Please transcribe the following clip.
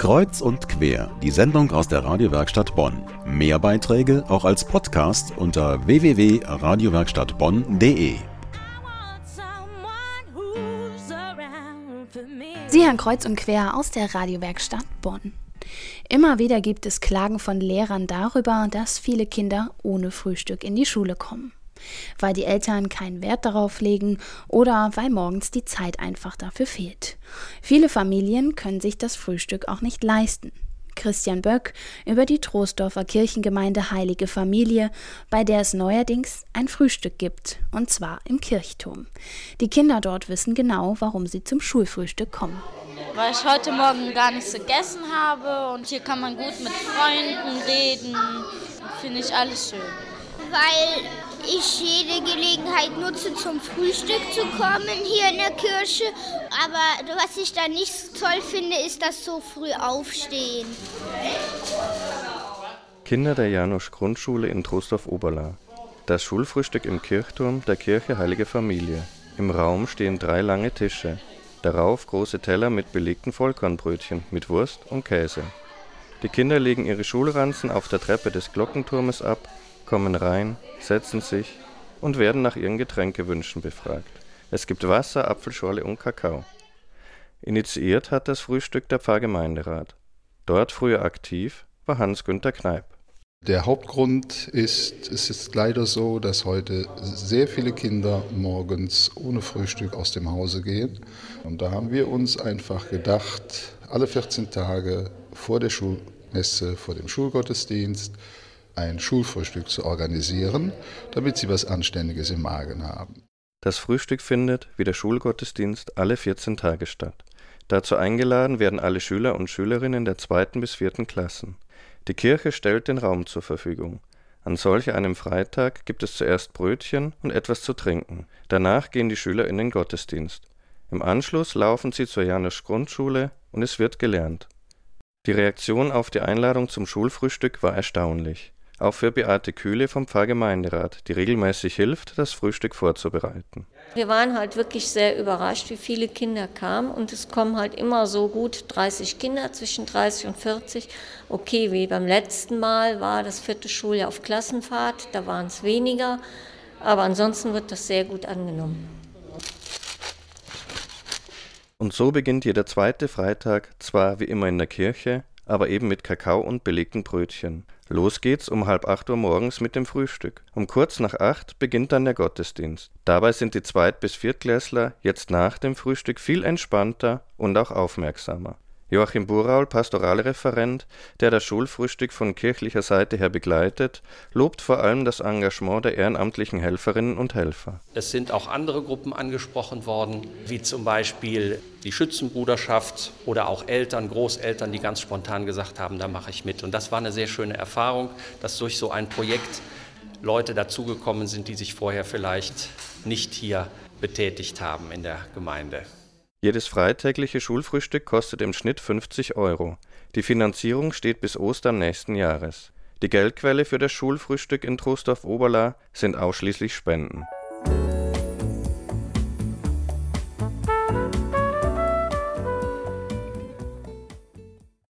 Kreuz und quer, die Sendung aus der Radiowerkstatt Bonn. Mehr Beiträge auch als Podcast unter www.radiowerkstattbonn.de. Sie hören Kreuz und quer aus der Radiowerkstatt Bonn. Immer wieder gibt es Klagen von Lehrern darüber, dass viele Kinder ohne Frühstück in die Schule kommen weil die Eltern keinen Wert darauf legen oder weil morgens die Zeit einfach dafür fehlt. Viele Familien können sich das Frühstück auch nicht leisten. Christian Böck über die Troisdorfer Kirchengemeinde Heilige Familie, bei der es neuerdings ein Frühstück gibt, und zwar im Kirchturm. Die Kinder dort wissen genau, warum sie zum Schulfrühstück kommen. Weil ich heute Morgen gar nichts gegessen habe und hier kann man gut mit Freunden reden. Finde ich alles schön. Weil ich jede Gelegenheit nutze, zum Frühstück zu kommen hier in der Kirche. Aber was ich da nicht toll finde, ist das so früh aufstehen. Kinder der Janusz Grundschule in Trostorf-Oberla. Das Schulfrühstück im Kirchturm der Kirche Heilige Familie. Im Raum stehen drei lange Tische. Darauf große Teller mit belegten Vollkornbrötchen mit Wurst und Käse. Die Kinder legen ihre Schulranzen auf der Treppe des Glockenturmes ab kommen rein, setzen sich und werden nach ihren Getränkewünschen befragt. Es gibt Wasser, Apfelschorle und Kakao. Initiiert hat das Frühstück der Pfarrgemeinderat. Dort früher aktiv war Hans-Günther Kneip. Der Hauptgrund ist, es ist leider so, dass heute sehr viele Kinder morgens ohne Frühstück aus dem Hause gehen. Und da haben wir uns einfach gedacht, alle 14 Tage vor der Schulmesse, vor dem Schulgottesdienst, ein Schulfrühstück zu organisieren, damit sie was Anständiges im Magen haben. Das Frühstück findet, wie der Schulgottesdienst, alle 14 Tage statt. Dazu eingeladen werden alle Schüler und Schülerinnen der zweiten bis vierten Klassen. Die Kirche stellt den Raum zur Verfügung. An solch einem Freitag gibt es zuerst Brötchen und etwas zu trinken. Danach gehen die Schüler in den Gottesdienst. Im Anschluss laufen sie zur Janusz Grundschule und es wird gelernt. Die Reaktion auf die Einladung zum Schulfrühstück war erstaunlich auch für Beate Kühle vom Pfarrgemeinderat, die regelmäßig hilft, das Frühstück vorzubereiten. Wir waren halt wirklich sehr überrascht, wie viele Kinder kamen und es kommen halt immer so gut 30 Kinder, zwischen 30 und 40. Okay, wie beim letzten Mal war das vierte Schuljahr auf Klassenfahrt, da waren es weniger, aber ansonsten wird das sehr gut angenommen. Und so beginnt jeder zweite Freitag zwar wie immer in der Kirche, aber eben mit Kakao und belegten Brötchen. Los geht's um halb acht Uhr morgens mit dem Frühstück. Um kurz nach acht beginnt dann der Gottesdienst. Dabei sind die Zweit- bis Viertklässler jetzt nach dem Frühstück viel entspannter und auch aufmerksamer. Joachim Buraul, Pastoralreferent, der das Schulfrühstück von kirchlicher Seite her begleitet, lobt vor allem das Engagement der ehrenamtlichen Helferinnen und Helfer. Es sind auch andere Gruppen angesprochen worden, wie zum Beispiel die Schützenbruderschaft oder auch Eltern, Großeltern, die ganz spontan gesagt haben, da mache ich mit. Und das war eine sehr schöne Erfahrung, dass durch so ein Projekt Leute dazugekommen sind, die sich vorher vielleicht nicht hier betätigt haben in der Gemeinde. Jedes freitägliche Schulfrühstück kostet im Schnitt 50 Euro. Die Finanzierung steht bis Ostern nächsten Jahres. Die Geldquelle für das Schulfrühstück in Trostorf-Oberla sind ausschließlich Spenden